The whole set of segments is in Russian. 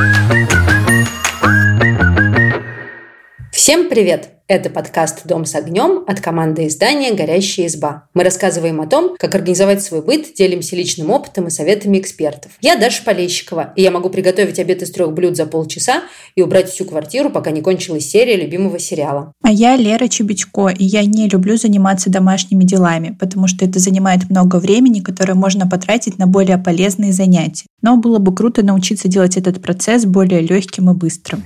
Thank you. Всем привет! Это подкаст «Дом с огнем» от команды издания «Горящая изба». Мы рассказываем о том, как организовать свой быт, делимся личным опытом и советами экспертов. Я Даша Полещикова, и я могу приготовить обед из трех блюд за полчаса и убрать всю квартиру, пока не кончилась серия любимого сериала. А я Лера Чебечко, и я не люблю заниматься домашними делами, потому что это занимает много времени, которое можно потратить на более полезные занятия. Но было бы круто научиться делать этот процесс более легким и быстрым.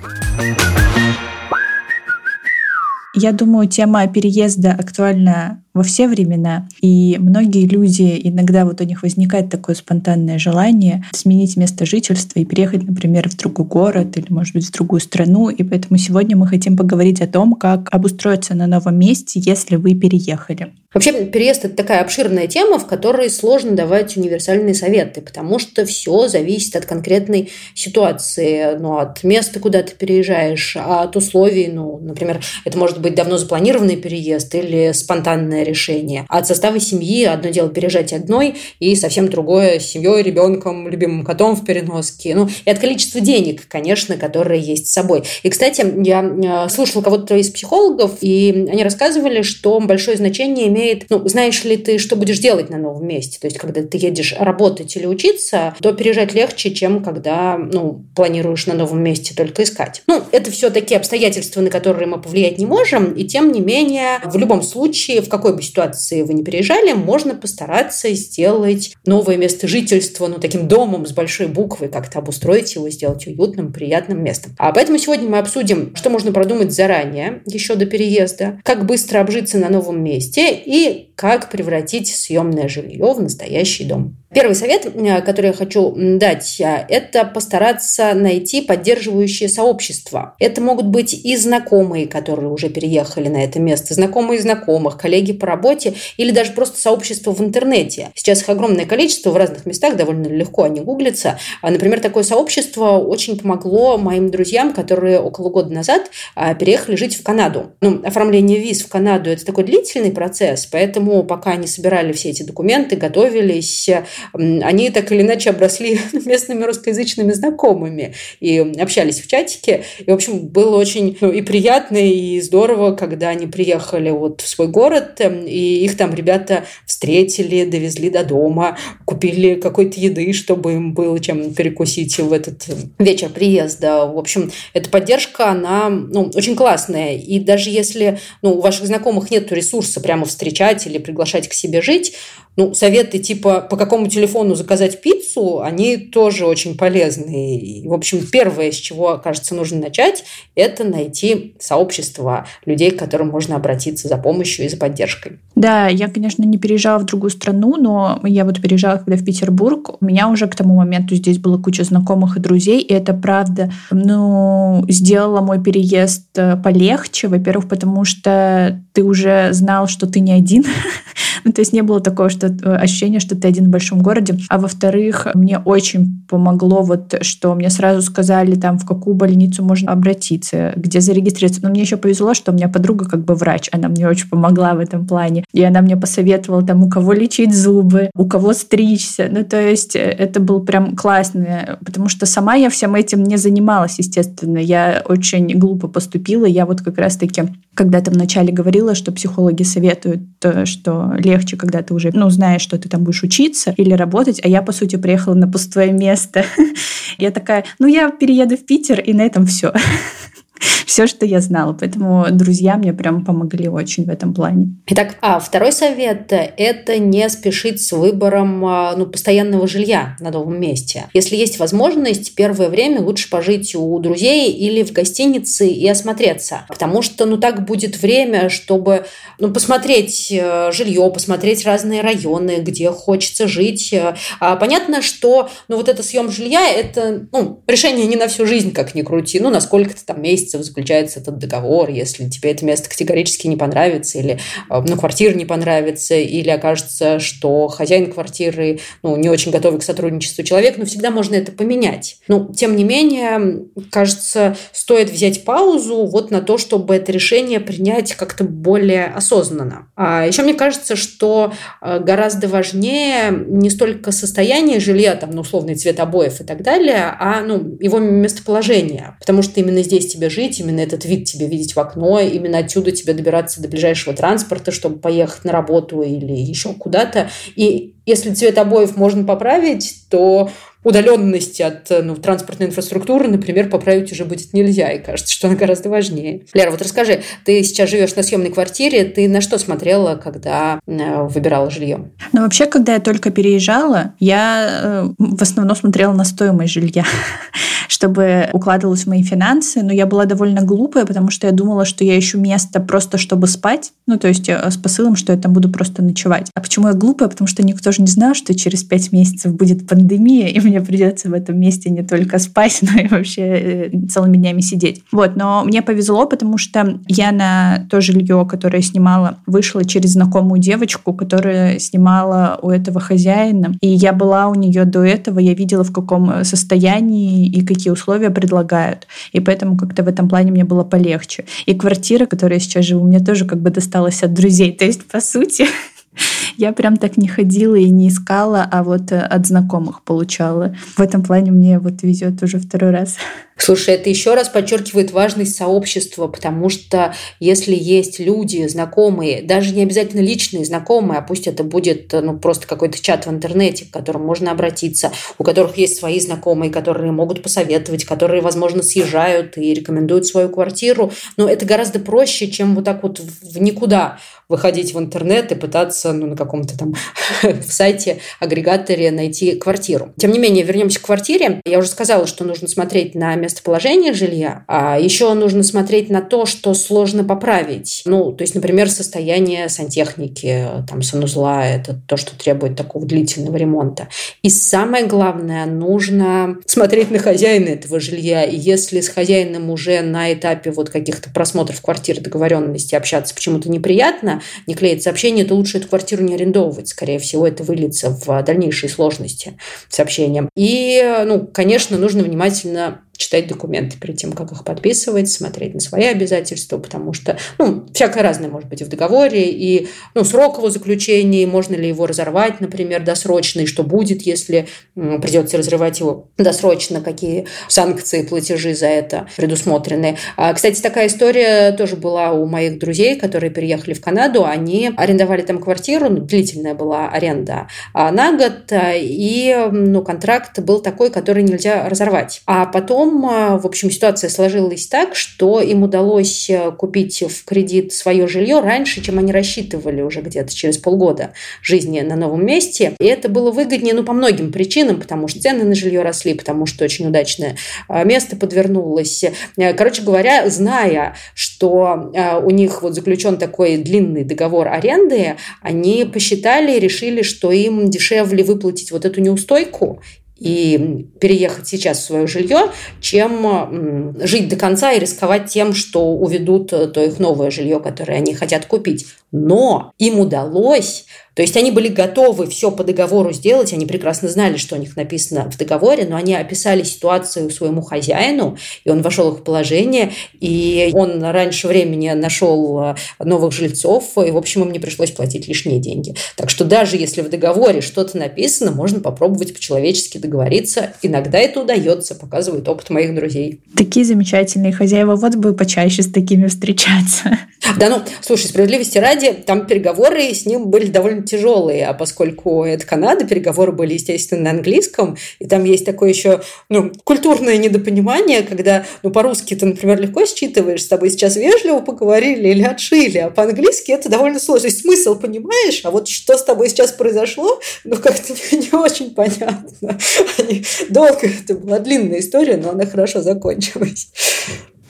Я думаю, тема переезда актуальна во все времена. И многие люди, иногда вот у них возникает такое спонтанное желание сменить место жительства и переехать, например, в другой город или, может быть, в другую страну. И поэтому сегодня мы хотим поговорить о том, как обустроиться на новом месте, если вы переехали. Вообще, переезд – это такая обширная тема, в которой сложно давать универсальные советы, потому что все зависит от конкретной ситуации, ну, от места, куда ты переезжаешь, от условий, ну, например, это может быть давно запланированный переезд или спонтанное решение. От состава семьи одно дело переезжать одной, и совсем другое с семьей, ребенком, любимым котом в переноске. Ну, и от количества денег, конечно, которые есть с собой. И, кстати, я э, слушала кого-то из психологов, и они рассказывали, что большое значение имеет, ну, знаешь ли ты, что будешь делать на новом месте. То есть, когда ты едешь работать или учиться, то переезжать легче, чем когда, ну, планируешь на новом месте только искать. Ну, это все такие обстоятельства, на которые мы повлиять не можем, и тем не менее, в любом случае, в какой бы ситуации вы не переезжали, можно постараться сделать новое место жительства, ну, таким домом с большой буквы, как-то обустроить его, сделать уютным, приятным местом. А поэтому сегодня мы обсудим, что можно продумать заранее, еще до переезда, как быстро обжиться на новом месте и E как превратить съемное жилье в настоящий дом. Первый совет, э, который я хочу дать, э, это постараться найти поддерживающее сообщество. Это могут быть и знакомые, которые уже переехали на это место, знакомые знакомых, коллеги по работе или даже просто сообщество в интернете. Сейчас их огромное количество в разных местах, довольно легко они гуглятся. А, например, такое сообщество очень помогло моим друзьям, которые около года назад а, переехали жить в Канаду. Ну, оформление виз в Канаду – это такой длительный процесс, поэтому пока они собирали все эти документы, готовились, они так или иначе обросли местными русскоязычными знакомыми и общались в чатике. И, в общем, было очень ну, и приятно, и здорово, когда они приехали вот в свой город, эм, и их там ребята встретили, довезли до дома, купили какой-то еды, чтобы им было чем перекусить в этот вечер приезда. В общем, эта поддержка, она ну, очень классная. И даже если ну, у ваших знакомых нет ресурса прямо встречать или приглашать к себе жить, ну, советы типа по какому телефону заказать пиццу, они тоже очень полезны. И, в общем, первое, с чего, кажется, нужно начать, это найти сообщество людей, к которым можно обратиться за помощью и за поддержкой. Да, я, конечно, не переезжала в другую страну, но я вот переезжала когда в Петербург. У меня уже к тому моменту здесь была куча знакомых и друзей, и это правда, ну, сделала мой переезд э, полегче. Во-первых, потому что ты уже знал, что ты не один. Ну, то есть не было такого что, э, ощущения, что ты один в большом городе. А во-вторых, мне очень помогло вот, что мне сразу сказали, там, в какую больницу можно обратиться, где зарегистрироваться. Но мне еще повезло, что у меня подруга как бы врач, она мне очень помогла в этом плане. И она мне посоветовала, там, у кого лечить зубы, у кого стричься. Ну, то есть э, это был прям классно, потому что сама я всем этим не занималась, естественно. Я очень глупо поступила. Я вот как раз-таки когда-то вначале говорила, что психологи советуют, э, что легче, когда ты уже, ну, знаешь, что ты там будешь учиться или работать, а я, по сути, приехала на пустое место. Я такая, ну, я перееду в Питер, и на этом все. все, что я знала. Поэтому друзья мне прям помогли очень в этом плане. Итак, а второй совет – это не спешить с выбором а, ну, постоянного жилья на новом месте. Если есть возможность, первое время лучше пожить у друзей или в гостинице и осмотреться. Потому что ну, так будет время, чтобы ну, посмотреть э, жилье, посмотреть разные районы, где хочется жить. А понятно, что ну, вот это съем жилья – это ну, решение не на всю жизнь, как ни крути. Ну, на сколько-то там месяцев месяцев заключается этот договор. Если тебе это место категорически не понравится, или ну, квартира не понравится, или окажется, что хозяин квартиры ну, не очень готовый к сотрудничеству человек, но всегда можно это поменять. Но, тем не менее, кажется, стоит взять паузу вот на то, чтобы это решение принять как-то более осознанно. А еще мне кажется, что э, гораздо важнее не столько состояние жилья, там, ну, условный цвет обоев и так далее, а ну, его местоположение. Потому что именно здесь тебе жить, именно этот вид тебе видеть в окно, именно отсюда тебе добираться до ближайшего транспорта, чтобы поехать на работу или еще куда-то. И если цвет обоев можно поправить, то удаленности от ну, транспортной инфраструктуры, например, поправить уже будет нельзя, и кажется, что она гораздо важнее. Лера, вот расскажи, ты сейчас живешь на съемной квартире, ты на что смотрела, когда э, выбирала жилье? Ну, вообще, когда я только переезжала, я э, в основном смотрела на стоимость жилья, чтобы укладывалось в мои финансы, но я была довольно глупая, потому что я думала, что я ищу место просто, чтобы спать, ну, то есть э, с посылом, что я там буду просто ночевать. А почему я глупая? Потому что никто же не знал, что через пять месяцев будет пандемия, и мне придется в этом месте не только спать, но и вообще э, целыми днями сидеть. Вот, но мне повезло, потому что я на то жилье, которое снимала, вышла через знакомую девочку, которая снимала у этого хозяина, и я была у нее до этого, я видела, в каком состоянии и какие условия предлагают. И поэтому как-то в этом плане мне было полегче. И квартира, в которой я сейчас живу, мне тоже как бы осталось от друзей. То есть, по сути, я прям так не ходила и не искала, а вот э, от знакомых получала. В этом плане мне вот везет уже второй раз. Слушай, это еще раз подчеркивает важность сообщества, потому что если есть люди, знакомые, даже не обязательно личные знакомые, а пусть это будет ну, просто какой-то чат в интернете, к которому можно обратиться, у которых есть свои знакомые, которые могут посоветовать, которые, возможно, съезжают и рекомендуют свою квартиру, но это гораздо проще, чем вот так вот в никуда выходить в интернет и пытаться ну, на каком-то там в сайте, агрегаторе найти квартиру. Тем не менее, вернемся к квартире. Я уже сказала, что нужно смотреть на местоположение жилья, а еще нужно смотреть на то, что сложно поправить. Ну, то есть, например, состояние сантехники, там, санузла, это то, что требует такого длительного ремонта. И самое главное, нужно смотреть на хозяина этого жилья. И если с хозяином уже на этапе вот каких-то просмотров квартиры договоренности общаться почему-то неприятно, не клеит сообщение, то лучше эту квартиру не арендовывать. Скорее всего, это выльется в дальнейшие сложности с общением. И, ну, конечно, нужно внимательно читать документы перед тем, как их подписывать, смотреть на свои обязательства, потому что, ну, всякое разное может быть в договоре, и, ну, срок его заключения, можно ли его разорвать, например, досрочно, и что будет, если придется разрывать его досрочно, какие санкции, платежи за это предусмотрены. А, кстати, такая история тоже была у моих друзей, которые переехали в Канаду, они арендовали там квартиру, ну, длительная была аренда а, на год, и, ну, контракт был такой, который нельзя разорвать. А потом потом, а, в общем, ситуация сложилась так, что им удалось э, купить в кредит свое жилье раньше, чем они рассчитывали уже где-то через полгода жизни на новом месте. И это было выгоднее, ну, по многим причинам, потому что цены на жилье росли, потому что очень удачное а, место подвернулось. Э, короче говоря, зная, что а, у них вот заключен такой длинный договор аренды, они посчитали, решили, что им дешевле выплатить вот эту неустойку и переехать сейчас в свое жилье, чем жить до конца и рисковать тем, что уведут э, то их новое жилье, которое они хотят купить. Но им удалось то есть они были готовы все по договору сделать, они прекрасно знали, что у них написано в договоре, но они описали ситуацию своему хозяину, и он вошел в их положение, и он раньше времени нашел э, новых жильцов, и, в общем, им не пришлось платить лишние деньги. Так что даже если в договоре что-то написано, можно попробовать по-человечески договориться. Иногда это удается, показывает опыт моих друзей. Такие замечательные хозяева, вот бы почаще с такими встречаться. Да, ну, слушай, справедливости ради, там переговоры с ним были довольно тяжелые, а поскольку это Канада, переговоры были, естественно, на английском, и там есть такое еще ну, культурное недопонимание, когда ну, по-русски ты, например, легко считываешь, с тобой сейчас вежливо поговорили или отшили, а по-английски это довольно сложно. Смысл понимаешь, а вот что с тобой сейчас произошло, ну как-то не очень понятно. Они... Долго, это была длинная история, но она хорошо закончилась.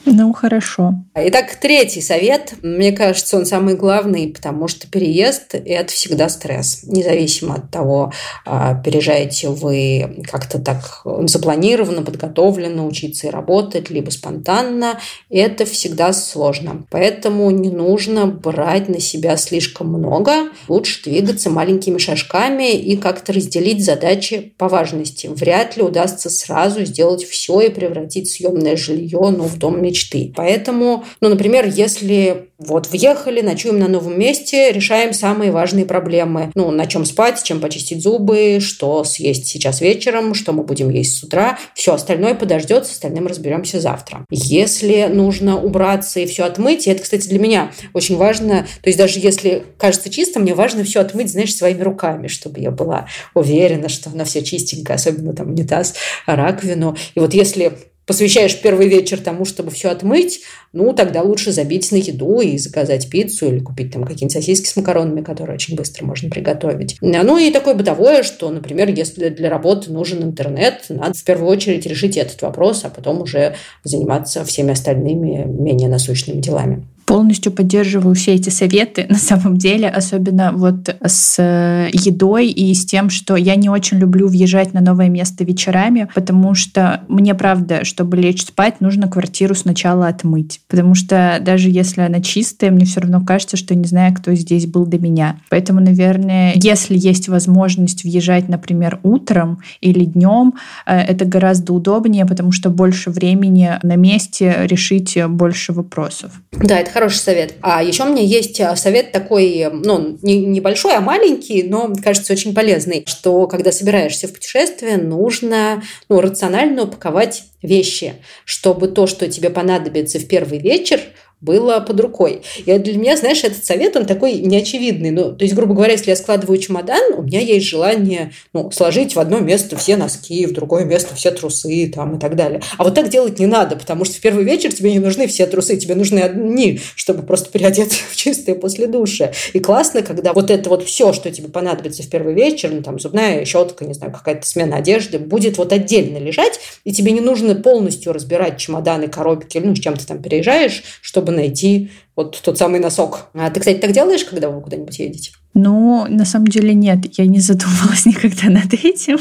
Ну, хорошо. Итак, третий совет. Мне кажется, он самый главный, потому что переезд – это всегда стресс. Независимо от того, а, переезжаете вы как-то так запланированно, подготовленно учиться и работать, либо спонтанно, это всегда сложно. Поэтому не нужно брать на себя слишком много. Лучше двигаться маленькими шажками и как-то разделить задачи по важности. Вряд ли удастся сразу сделать все и превратить съемное жилье ну, в дом мечты. Поэтому, ну, например, если вот въехали, ночуем на новом месте, решаем самые важные проблемы. Ну, на чем спать, чем почистить зубы, что съесть сейчас вечером, что мы будем есть с утра. Все остальное подождет, с остальным разберемся завтра. Если нужно убраться и все отмыть, и это, кстати, для меня очень важно, то есть даже если кажется чисто, мне важно все отмыть, знаешь, своими руками, чтобы я была уверена, что она все чистенькая, особенно там унитаз, раковину. И вот если посвящаешь первый вечер тому, чтобы все отмыть, ну, тогда лучше забить на еду и заказать пиццу или купить там какие-нибудь сосиски с макаронами, которые очень быстро можно приготовить. Ну, и такое бытовое, что, например, если для работы нужен интернет, надо в первую очередь решить этот вопрос, а потом уже заниматься всеми остальными менее насущными делами полностью поддерживаю все эти советы на самом деле, особенно вот с э, едой и с тем, что я не очень люблю въезжать на новое место вечерами, потому что мне правда, чтобы лечь спать, нужно квартиру сначала отмыть, потому что даже если она чистая, мне все равно кажется, что не знаю, кто здесь был до меня. Поэтому, наверное, если есть возможность въезжать, например, утром или днем, э, это гораздо удобнее, потому что больше времени на месте решить больше вопросов. Да, это хороший совет. А еще у меня есть а, совет такой, ну, не, небольшой, а маленький, но, кажется, очень полезный, что когда собираешься в путешествие, нужно ну, рационально упаковать вещи, чтобы то, что тебе понадобится в первый вечер, было под рукой. И для меня, знаешь, этот совет, он такой неочевидный. Ну, то есть, грубо говоря, если я складываю чемодан, у меня есть желание ну, сложить в одно место все носки, в другое место все трусы там, и так далее. А вот так делать не надо, потому что в первый вечер тебе не нужны все трусы, тебе нужны одни, чтобы просто переодеться в чистые после душа. И классно, когда вот это вот все, что тебе понадобится в первый вечер, ну, там, зубная щетка, не знаю, какая-то смена одежды, будет вот отдельно лежать, и тебе не нужно полностью разбирать чемоданы, коробки, ну, с чем ты там переезжаешь, чтобы найти вот тот самый носок. А ты, кстати, так делаешь, когда вы куда-нибудь едете? Ну, на самом деле нет, я не задумывалась никогда над этим.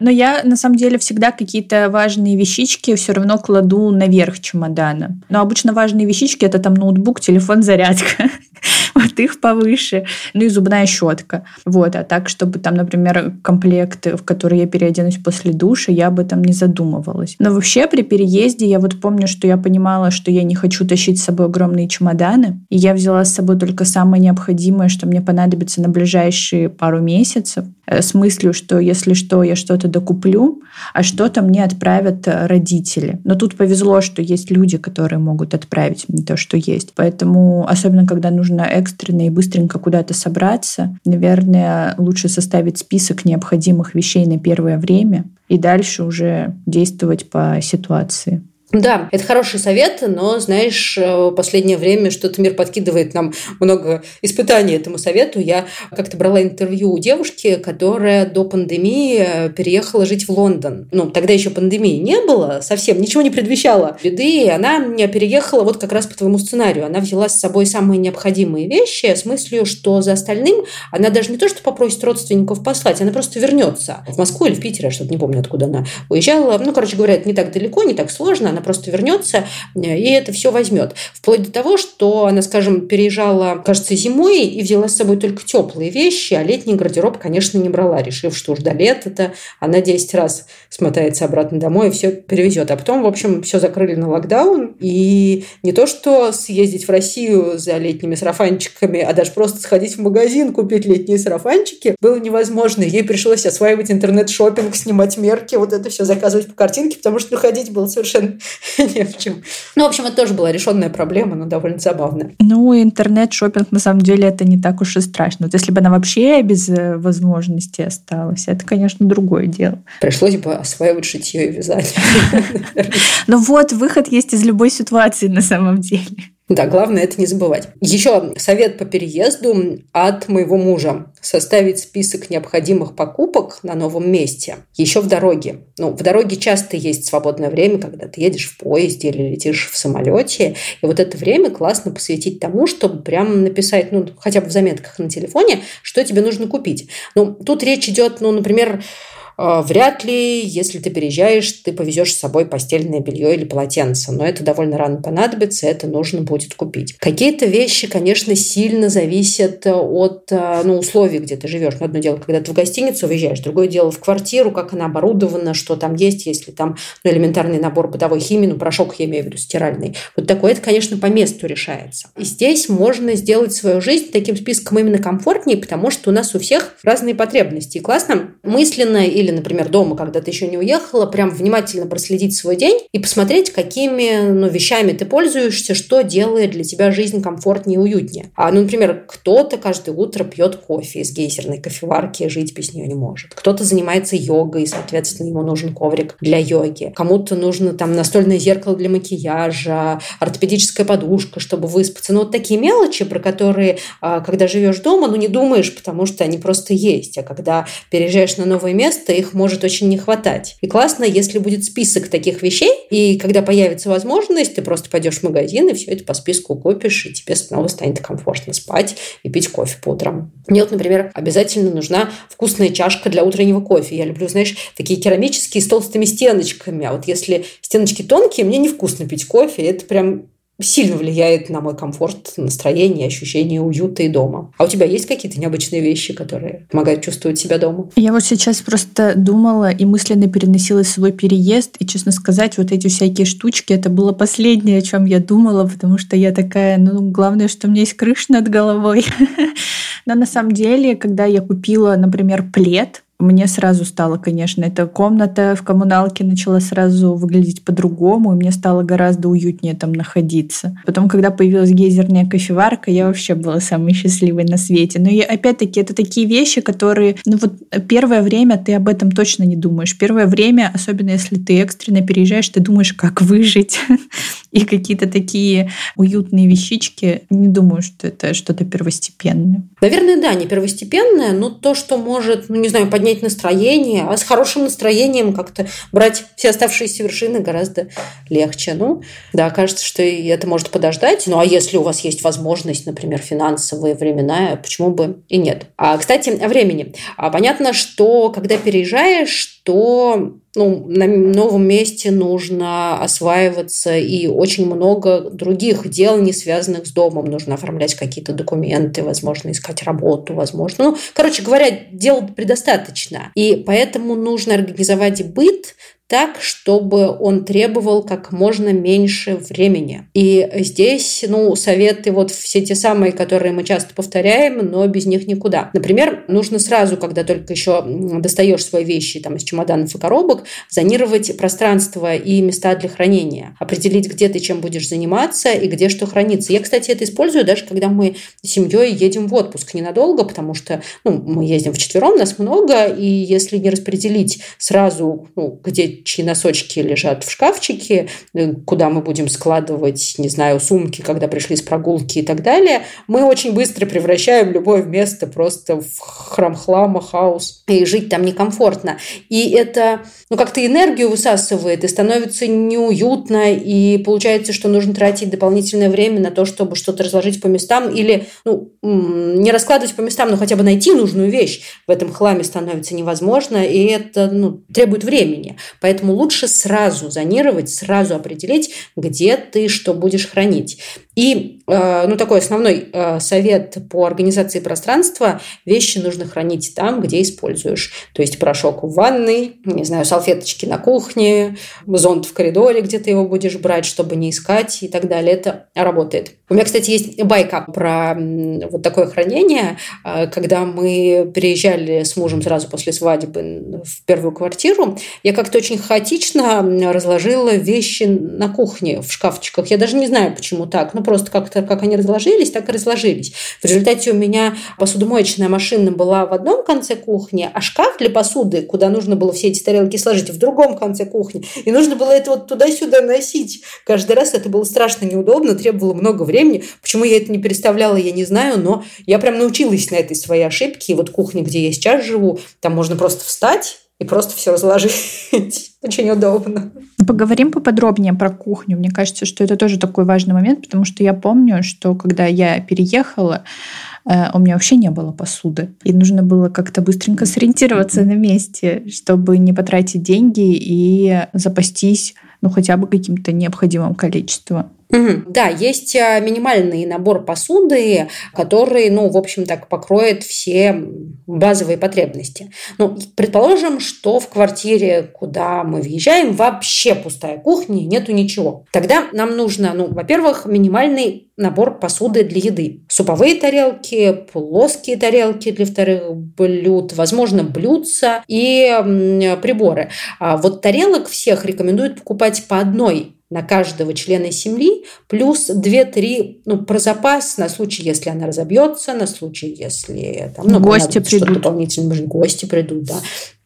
Но я, на самом деле, всегда какие-то важные вещички все равно кладу наверх чемодана. Но обычно важные вещички – это там ноутбук, телефон, зарядка. вот их повыше. Ну и зубная щетка. Вот. А так, чтобы там, например, комплект, в который я переоденусь после душа, я бы там не задумывалась. Но вообще при переезде я вот помню, что я понимала, что я не хочу тащить с собой огромные чемоданы. И я взяла с собой только самое необходимое, что мне понадобится на ближайшие пару месяцев. Э, с мыслью, что если что, я что-то докуплю, а что-то мне отправят э, родители. Но тут повезло, что есть люди, которые могут отправить мне то, что есть. Поэтому, особенно когда нужно экстренно и быстренько куда-то собраться, наверное, лучше составить список необходимых вещей на первое время и дальше уже действовать по ситуации. Да, это хороший совет, но, знаешь, э, в последнее время что-то мир подкидывает нам много испытаний этому совету. Я как-то брала интервью у девушки, которая до пандемии э, переехала жить в Лондон. Ну, тогда еще пандемии не было, совсем ничего не предвещало беды, и она переехала вот как раз по твоему сценарию. Она взяла с собой самые необходимые вещи с мыслью, что за остальным она даже не то, что попросит родственников послать, она просто вернется в Москву или в Питер, я что-то не помню, откуда она уезжала. Ну, короче говоря, это не так далеко, не так сложно. Она просто вернется э, и это все возьмет. Вплоть до того, что она, скажем, переезжала, кажется, зимой и взяла с собой только теплые вещи, а летний гардероб, конечно, не брала, решив, что уж до лета-то она 10 раз смотается обратно домой и все перевезет. А потом, в общем, все закрыли на локдаун. И не то, что съездить в Россию за летними сарафанчиками, а даже просто сходить в магазин, купить летние сарафанчики было невозможно. Ей пришлось осваивать интернет-шопинг, снимать мерки, вот это все заказывать по картинке, потому что находить было совершенно не в чем. Ну, в общем, это тоже была решенная проблема, но довольно забавная. Ну, интернет шопинг на самом деле это не так уж и страшно. Вот если бы она вообще без э, возможности осталась, это, конечно, другое дело. Пришлось бы осваивать шитье и вязание. Ну вот, выход есть из любой ситуации на самом деле. Да, главное это не забывать. Еще совет по переезду от моего мужа. Составить список необходимых покупок на новом месте. Еще в дороге. Ну, в дороге часто есть свободное время, когда ты едешь в поезде или летишь в самолете. И вот это время классно посвятить тому, чтобы прямо написать, ну, хотя бы в заметках на телефоне, что тебе нужно купить. Ну, тут речь идет, ну, например, вряд ли, если ты переезжаешь, ты повезешь с собой постельное белье или полотенце. Но это довольно рано понадобится, это нужно будет купить. Какие-то вещи, конечно, сильно зависят от а, ну, условий, где ты живешь. Но одно дело, когда ты в гостиницу уезжаешь, другое дело в квартиру, как она оборудована, что там есть, если там ну, элементарный набор бытовой химии, ну, порошок, я имею в виду, стиральный. Вот такое, это, конечно, по месту решается. И здесь можно сделать свою жизнь таким списком именно комфортнее, потому что у нас у всех разные потребности. И классно мысленно или, например, дома, когда ты еще не уехала, прям внимательно проследить свой день и посмотреть, какими ну, вещами ты пользуешься, что делает для тебя жизнь комфортнее и уютнее. А, ну, например, кто-то каждое утро пьет кофе из гейзерной кофеварки, жить без нее не может. Кто-то занимается йогой, соответственно, ему нужен коврик для йоги. Кому-то нужно там настольное зеркало для макияжа, ортопедическая подушка, чтобы выспаться. Ну, вот такие мелочи, про которые, а, когда живешь дома, ну, не думаешь, потому что они просто есть. А когда переезжаешь на новое место, часто их может очень не хватать. И классно, если будет список таких вещей, и когда появится возможность, ты просто пойдешь в магазин и все это по списку купишь, и тебе снова станет комфортно спать и пить кофе по утрам. Мне вот, например, обязательно нужна вкусная чашка для утреннего кофе. Я люблю, знаешь, такие керамические с толстыми стеночками. А вот если стеночки тонкие, мне невкусно пить кофе. Это прям сильно влияет на мой комфорт, настроение, ощущение уюта и дома. А у тебя есть какие-то необычные вещи, которые помогают чувствовать себя дома? Я вот сейчас просто думала и мысленно переносила свой переезд, и, честно сказать, вот эти всякие штучки, это было последнее, о чем я думала, потому что я такая, ну, главное, что у меня есть крыша над головой. Но на самом деле, когда я купила, например, плед, мне сразу стало, конечно, эта комната в коммуналке начала сразу выглядеть по-другому, и мне стало гораздо уютнее там находиться. Потом, когда появилась гейзерная кофеварка, я вообще была самой счастливой на свете. Но и опять-таки, это такие вещи, которые, ну вот первое время ты об этом точно не думаешь. Первое время, особенно если ты экстренно переезжаешь, ты думаешь, как выжить. И какие-то такие уютные вещички, не думаю, что это что-то первостепенное. Наверное, да, не первостепенное, но то, что может, ну не знаю, поднять настроение, а с хорошим настроением как-то брать все оставшиеся вершины гораздо легче. Ну, да, кажется, что это может подождать. Ну, а если у вас есть возможность, например, финансовые, временная, почему бы и нет? А, кстати, о времени. А, понятно, что когда переезжаешь, то ну, на новом месте нужно осваиваться и очень много других дел, не связанных с домом. Нужно оформлять какие-то документы, возможно, искать работу, возможно. Ну, короче говоря, дел предостаточно. И поэтому нужно организовать быт так, чтобы он требовал как можно меньше времени. И здесь, ну, советы вот все те самые, которые мы часто повторяем, но без них никуда. Например, нужно сразу, когда только еще достаешь свои вещи там из чемоданов и коробок, зонировать пространство и места для хранения. Определить, где ты чем будешь заниматься и где что хранится. Я, кстати, это использую даже когда мы с семьей едем в отпуск ненадолго, потому что ну, мы ездим вчетвером, нас много, и если не распределить сразу, ну, где чьи носочки лежат в шкафчике, э, куда мы будем складывать, не знаю, сумки, когда пришли с прогулки и так далее, мы очень быстро превращаем любое место просто в храм хлама, хаос, и жить там некомфортно. И это, ну, как-то энергию высасывает, и становится неуютно, и получается, что нужно тратить дополнительное время на то, чтобы что-то разложить по местам, или, ну, не раскладывать по местам, но хотя бы найти нужную вещь в этом хламе становится невозможно, и это, ну, требует времени. Поэтому Поэтому лучше сразу зонировать, сразу определить, где ты что будешь хранить. И э, ну, такой основной э, совет по организации пространства – вещи нужно хранить там, где используешь. То есть порошок в ванной, не знаю, салфеточки на кухне, зонт в коридоре, где ты его будешь брать, чтобы не искать и так далее. Это работает. У меня, кстати, есть байка про вот такое хранение. Э, когда мы переезжали с мужем сразу после свадьбы в первую квартиру, я как-то очень очень хаотично разложила вещи на кухне в шкафчиках. Я даже не знаю, почему так. Ну, просто как-то, как они разложились, так и разложились. В результате у меня посудомоечная машина была в одном конце кухни, а шкаф для посуды, куда нужно было все эти тарелки сложить, в другом конце кухни. И нужно было это вот туда-сюда носить. Каждый раз это было страшно неудобно, требовало много времени. Почему я это не переставляла, я не знаю, но я прям научилась на этой своей ошибке. И вот кухня, где я сейчас живу, там можно просто встать и просто все разложить. Очень удобно. Поговорим поподробнее про кухню. Мне кажется, что это тоже такой важный момент, потому что я помню, что когда я переехала, э, у меня вообще не было посуды. И нужно было как-то быстренько сориентироваться на месте, чтобы не потратить деньги и запастись ну, хотя бы каким-то необходимым количеством. Угу. Да, есть а, минимальный набор посуды, который, ну, в общем, так покроет все базовые потребности. Ну, предположим, что в квартире, куда мы въезжаем, вообще пустая кухня, нету ничего. Тогда нам нужно, ну, во-первых, минимальный набор посуды для еды. Суповые тарелки, плоские тарелки для вторых блюд, возможно, блюдца и приборы. А вот тарелок всех рекомендуют покупать по одной на каждого члена семьи, плюс 2-3 ну, про запас на случай, если она разобьется, на случай, если там, ну, гости придут. Дополнительно, гости придут, да.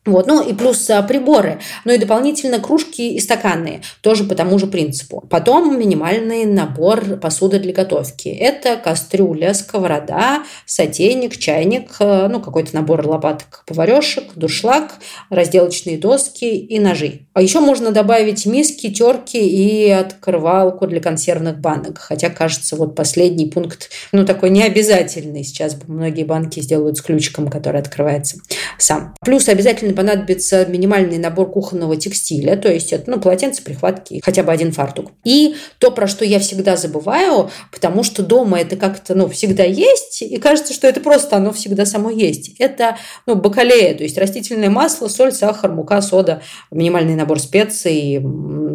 Вот. Ну и плюс а, приборы, ну и дополнительно кружки и стаканы, тоже по тому же принципу. Потом минимальный набор посуды для готовки. Это кастрюля, сковорода, сотейник, чайник, э, ну какой-то набор лопаток, поварешек, дуршлаг, разделочные доски и ножи. А еще можно добавить миски, терки и открывалку для консервных банок. Хотя, кажется, вот последний пункт, ну такой необязательный. Сейчас многие банки сделают с ключиком, который открывается сам. Плюс обязательно понадобится минимальный набор кухонного текстиля, то есть это ну, полотенце, прихватки, хотя бы один фартук. И то, про что я всегда забываю, потому что дома это как-то ну, всегда есть, и кажется, что это просто оно всегда само есть. Это ну, бакалея, то есть растительное масло, соль, сахар, мука, сода, минимальный набор специй.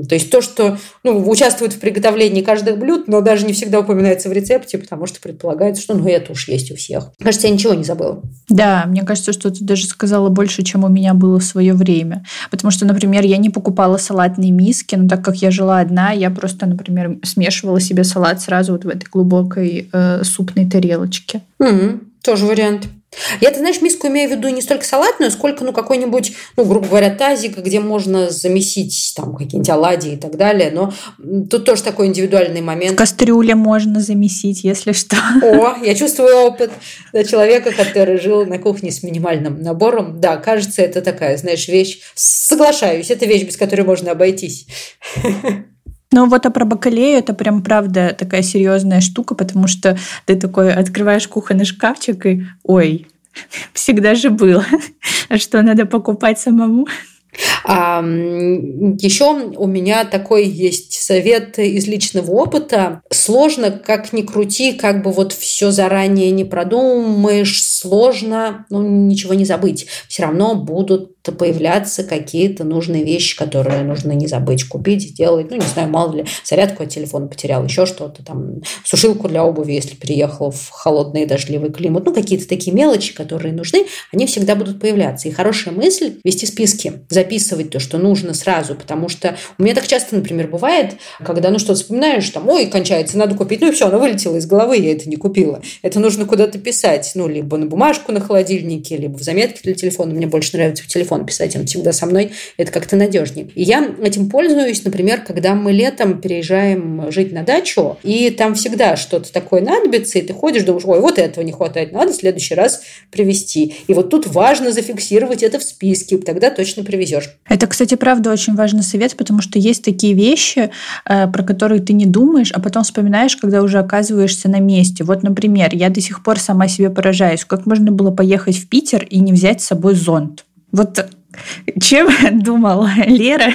То есть то, что ну, участвует в приготовлении каждых блюд, но даже не всегда упоминается в рецепте, потому что предполагается, что ну, это уж есть у всех. Кажется, я ничего не забыла. Да, мне кажется, что ты даже сказала больше, чем у меня меня было в свое время. Потому что, например, я не покупала салатные миски, но так как я жила одна, я просто, например, смешивала себе салат сразу вот в этой глубокой э, супной тарелочке. Угу, тоже вариант. Я, ты знаешь, миску имею в виду не столько салатную, сколько, ну, какой-нибудь, ну, грубо говоря, тазик, где можно замесить там какие-нибудь оладьи и так далее. Но тут тоже такой индивидуальный момент. В кастрюле можно замесить, если что. О, я чувствую опыт человека, который жил на кухне с минимальным набором. Да, кажется, это такая, знаешь, вещь. Соглашаюсь, это вещь, без которой можно обойтись. Ну вот а про бакалею это прям правда такая серьезная штука, потому что ты такой открываешь кухонный шкафчик и ой, всегда же было, а что надо покупать самому. А, еще у меня такой есть совет из личного опыта. Сложно, как ни крути, как бы вот все заранее не продумаешь, сложно, ну, ничего не забыть. Все равно будут появляться какие-то нужные вещи, которые нужно не забыть купить, сделать. Ну, не знаю, мало ли, зарядку от телефона потерял, еще что-то там, сушилку для обуви, если переехал в холодный дождливый климат. Ну, какие-то такие мелочи, которые нужны, они всегда будут появляться. И хорошая мысль – вести списки, записывать то, что нужно сразу, потому что у меня так часто, например, бывает, когда ну что-то вспоминаешь, там, ой, кончается, надо купить, ну и все, оно вылетело из головы, я это не купила. Это нужно куда-то писать, ну, либо на бумажку на холодильнике, либо в заметке для телефона. Мне больше нравится в телефон писать, он всегда со мной, это как-то надежнее. И я этим пользуюсь, например, когда мы летом переезжаем жить на дачу, и там всегда что-то такое надобится, и ты ходишь, думаешь, ой, вот этого не хватает, надо в следующий раз привезти. И вот тут важно зафиксировать это в списке, тогда точно привезешь. Это, кстати, правда очень важный совет, потому что есть такие вещи, э, про которые ты не думаешь, а потом вспоминаешь, когда уже оказываешься на месте. Вот, например, я до сих пор сама себе поражаюсь, как можно было поехать в Питер и не взять с собой зонт. Вот чем думала Лера,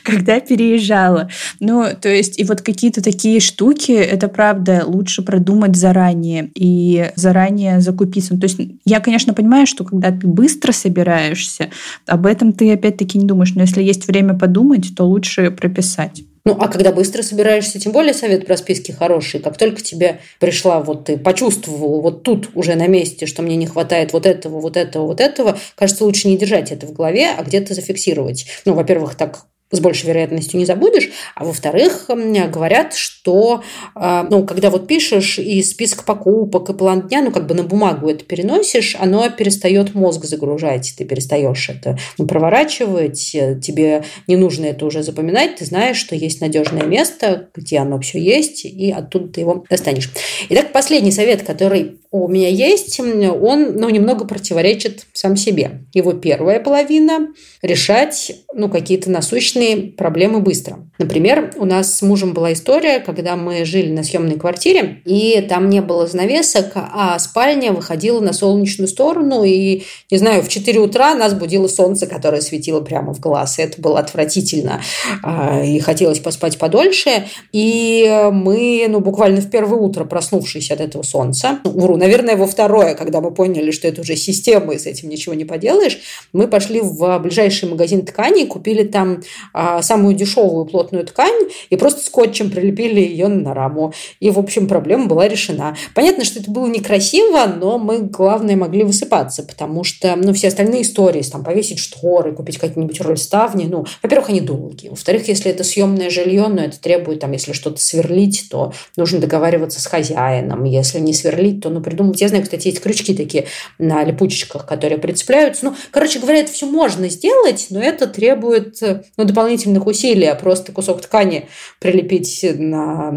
когда переезжала. Ну, то есть, и вот какие-то такие штуки, это правда лучше продумать заранее и заранее закупиться. Ну, то есть, я, конечно, понимаю, что когда ты быстро собираешься, об этом ты опять-таки не думаешь, но если есть время подумать, то лучше прописать. Ну, а когда быстро собираешься, тем более совет про списки хороший. Как только тебе пришла, вот ты почувствовал вот тут уже на месте, что мне не хватает вот этого, вот этого, вот этого, кажется, лучше не держать это в голове, а где-то зафиксировать. Ну, во-первых, так с большей вероятностью не забудешь. А во-вторых, говорят, что а, ну, когда вот пишешь и список покупок, и план дня, ну, как бы на бумагу это переносишь, оно перестает мозг загружать, ты перестаешь это ну, проворачивать, тебе не нужно это уже запоминать, ты знаешь, что есть надежное место, где оно все есть, и оттуда ты его достанешь. Итак, последний совет, который у меня есть, он ну, немного противоречит сам себе. Его первая половина – решать ну, какие-то насущные проблемы быстро. Например, у нас с мужем была история, когда мы жили на съемной квартире, и там не было занавесок, а спальня выходила на солнечную сторону, и, не знаю, в 4 утра нас будило солнце, которое светило прямо в глаз. И это было отвратительно, а, и хотелось поспать подольше. И мы, ну, буквально в первое утро, проснувшись от этого солнца, вру, наверное, во второе, когда мы поняли, что это уже система, и с этим ничего не поделаешь, мы пошли в ближайший магазин тканей, купили там а, самую дешевую плотную ткань и просто скотчем прилепили ее на раму. И, в общем, проблема была решена. Понятно, что это было некрасиво, но мы, главное, могли высыпаться, потому что, ну, все остальные истории, там, повесить шторы, купить какие-нибудь рольставни, ну, во-первых, они долгие. Во-вторых, если это съемное жилье, но это требует, там, если что-то сверлить, то нужно договариваться с хозяином. Если не сверлить, то, ну, придумать. Я знаю, кстати, есть крючки такие на липучечках, которые прицепляются. Ну, короче говоря, это все можно сделать, но это требует ну, дополнительных усилий. А просто кусок ткани прилепить на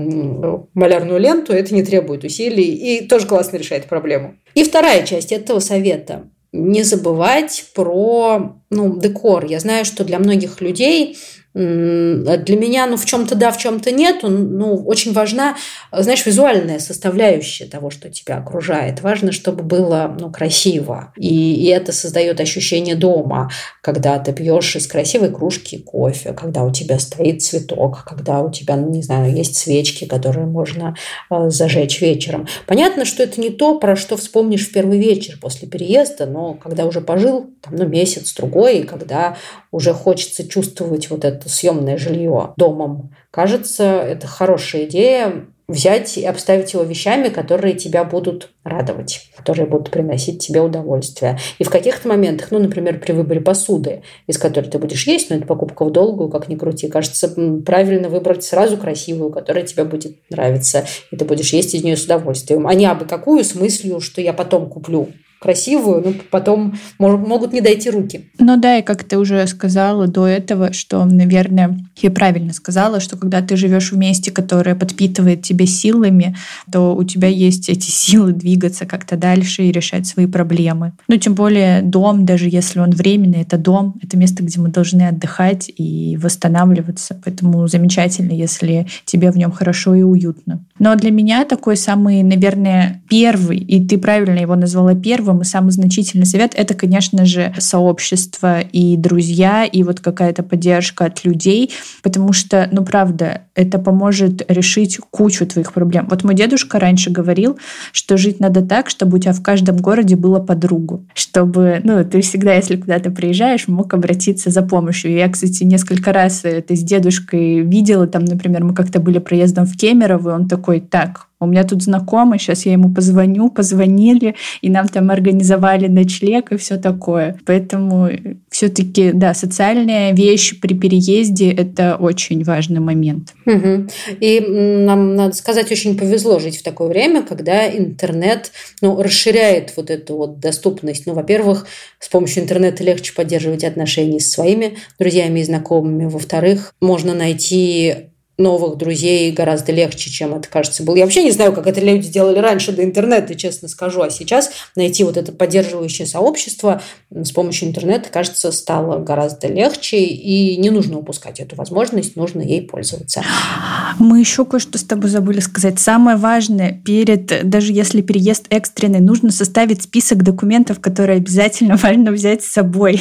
малярную ленту, это не требует усилий и тоже классно решает проблему. И вторая часть этого совета не забывать про ну, декор. Я знаю, что для многих людей для меня, ну, в чем-то да, в чем-то нет. Ну, очень важна, знаешь, визуальная составляющая того, что тебя окружает. Важно, чтобы было, ну, красиво. И, и это создает ощущение дома, когда ты пьешь из красивой кружки кофе, когда у тебя стоит цветок, когда у тебя, ну, не знаю, есть свечки, которые можно э, зажечь вечером. Понятно, что это не то, про что вспомнишь в первый вечер после переезда, но когда уже пожил, там, ну, месяц, другой, и когда уже хочется чувствовать вот это съемное жилье домом. Кажется, это хорошая идея взять и обставить его вещами, которые тебя будут радовать, которые будут приносить тебе удовольствие. И в каких-то моментах, ну, например, при выборе посуды, из которой ты будешь есть, но это покупка в долгую, как ни крути, кажется, правильно выбрать сразу красивую, которая тебе будет нравиться, и ты будешь есть из нее с удовольствием, а не абы какую с мыслью, что я потом куплю красивую, но потом могут не дойти руки. Ну да, и как ты уже сказала до этого, что, наверное, я правильно сказала, что когда ты живешь в месте, которое подпитывает тебя силами, то у тебя есть эти силы двигаться как-то дальше и решать свои проблемы. Ну, тем более дом, даже если он временный, это дом, это место, где мы должны отдыхать и восстанавливаться. Поэтому замечательно, если тебе в нем хорошо и уютно. Но для меня такой самый, наверное, первый, и ты правильно его назвала первым, первым и самый значительный совет — это, конечно же, сообщество и друзья, и вот какая-то поддержка от людей, потому что, ну, правда, это поможет решить кучу твоих проблем. Вот мой дедушка раньше говорил, что жить надо так, чтобы у тебя в каждом городе было подругу, чтобы, ну, ты всегда, если куда-то приезжаешь, мог обратиться за помощью. Я, кстати, несколько раз это с дедушкой видела, там, например, мы как-то были проездом в Кемерово, и он такой, так, у меня тут знакомый, сейчас я ему позвоню, позвонили, и нам там организовали ночлег и все такое. Поэтому все-таки, да, социальная вещь при переезде – это очень важный момент. Угу. И нам, надо сказать, очень повезло жить в такое время, когда интернет ну, расширяет вот эту вот доступность. Ну, во-первых, с помощью интернета легче поддерживать отношения с своими друзьями и знакомыми. Во-вторых, можно найти новых друзей гораздо легче, чем это, кажется, было. Я вообще не знаю, как это люди делали раньше до интернета, честно скажу. А сейчас найти вот это поддерживающее сообщество с помощью интернета, кажется, стало гораздо легче. И не нужно упускать эту возможность, нужно ей пользоваться. Мы еще кое-что с тобой забыли сказать. Самое важное, перед, даже если переезд экстренный, нужно составить список документов, которые обязательно важно взять с собой.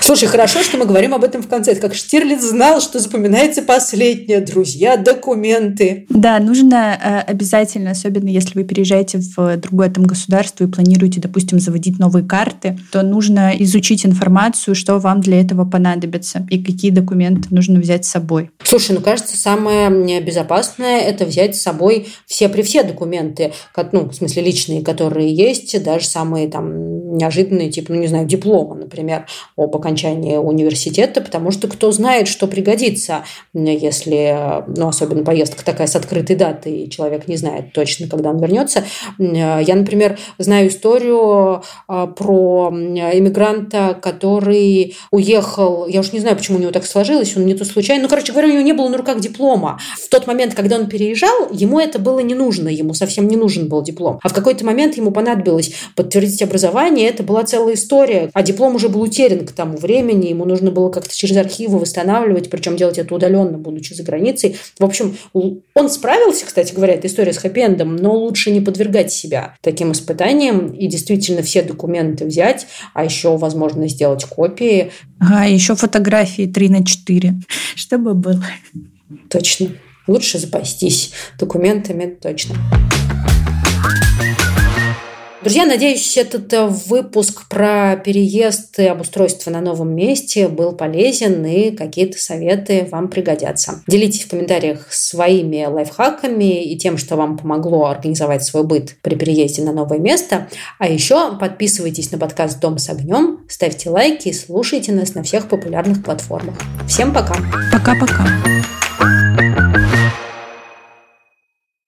Слушай, хорошо, что мы говорим об этом в конце. Это как Штирлиц знал, что запоминается последнее. Друзья, документы. Да, нужно э, обязательно, особенно если вы переезжаете в другое там государство и планируете, допустим, заводить новые карты, то нужно изучить информацию, что вам для этого понадобится и какие документы нужно взять с собой. Слушай, ну кажется, самое безопасное – это взять с собой все при все документы, ну, в смысле личные, которые есть, даже самые там неожиданные, типа, ну, не знаю, диплома, например, об окончании университета, потому что кто знает, что пригодится, если, ну, особенно поездка такая с открытой датой, и человек не знает точно, когда он вернется. Я, например, знаю историю а, про иммигранта, который уехал, я уж не знаю, почему у него так сложилось, он не то случайно, ну, короче говоря, у него не было на руках диплома. В тот момент, когда он переезжал, ему это было не нужно, ему совсем не нужен был диплом. А в какой-то момент ему понадобилось подтвердить образование, это была целая история, а диплом уже был утерян к тому времени, ему нужно было как-то через архивы восстанавливать, причем делать это удаленно, будучи за границей. В общем, он справился, кстати говоря, эта история с хэппи но лучше не подвергать себя таким испытаниям и действительно все документы взять, а еще, возможно, сделать копии. А, еще фотографии 3 на 4, чтобы было. Точно. Лучше запастись документами, точно. Друзья, надеюсь, этот э, выпуск про переезд и обустройство на новом месте был полезен и какие-то советы вам пригодятся. Делитесь в комментариях своими лайфхаками и тем, что вам помогло организовать свой быт при переезде на новое место. А еще подписывайтесь на подкаст «Дом с огнем», ставьте лайки и слушайте нас на всех популярных платформах. Всем пока! Пока-пока!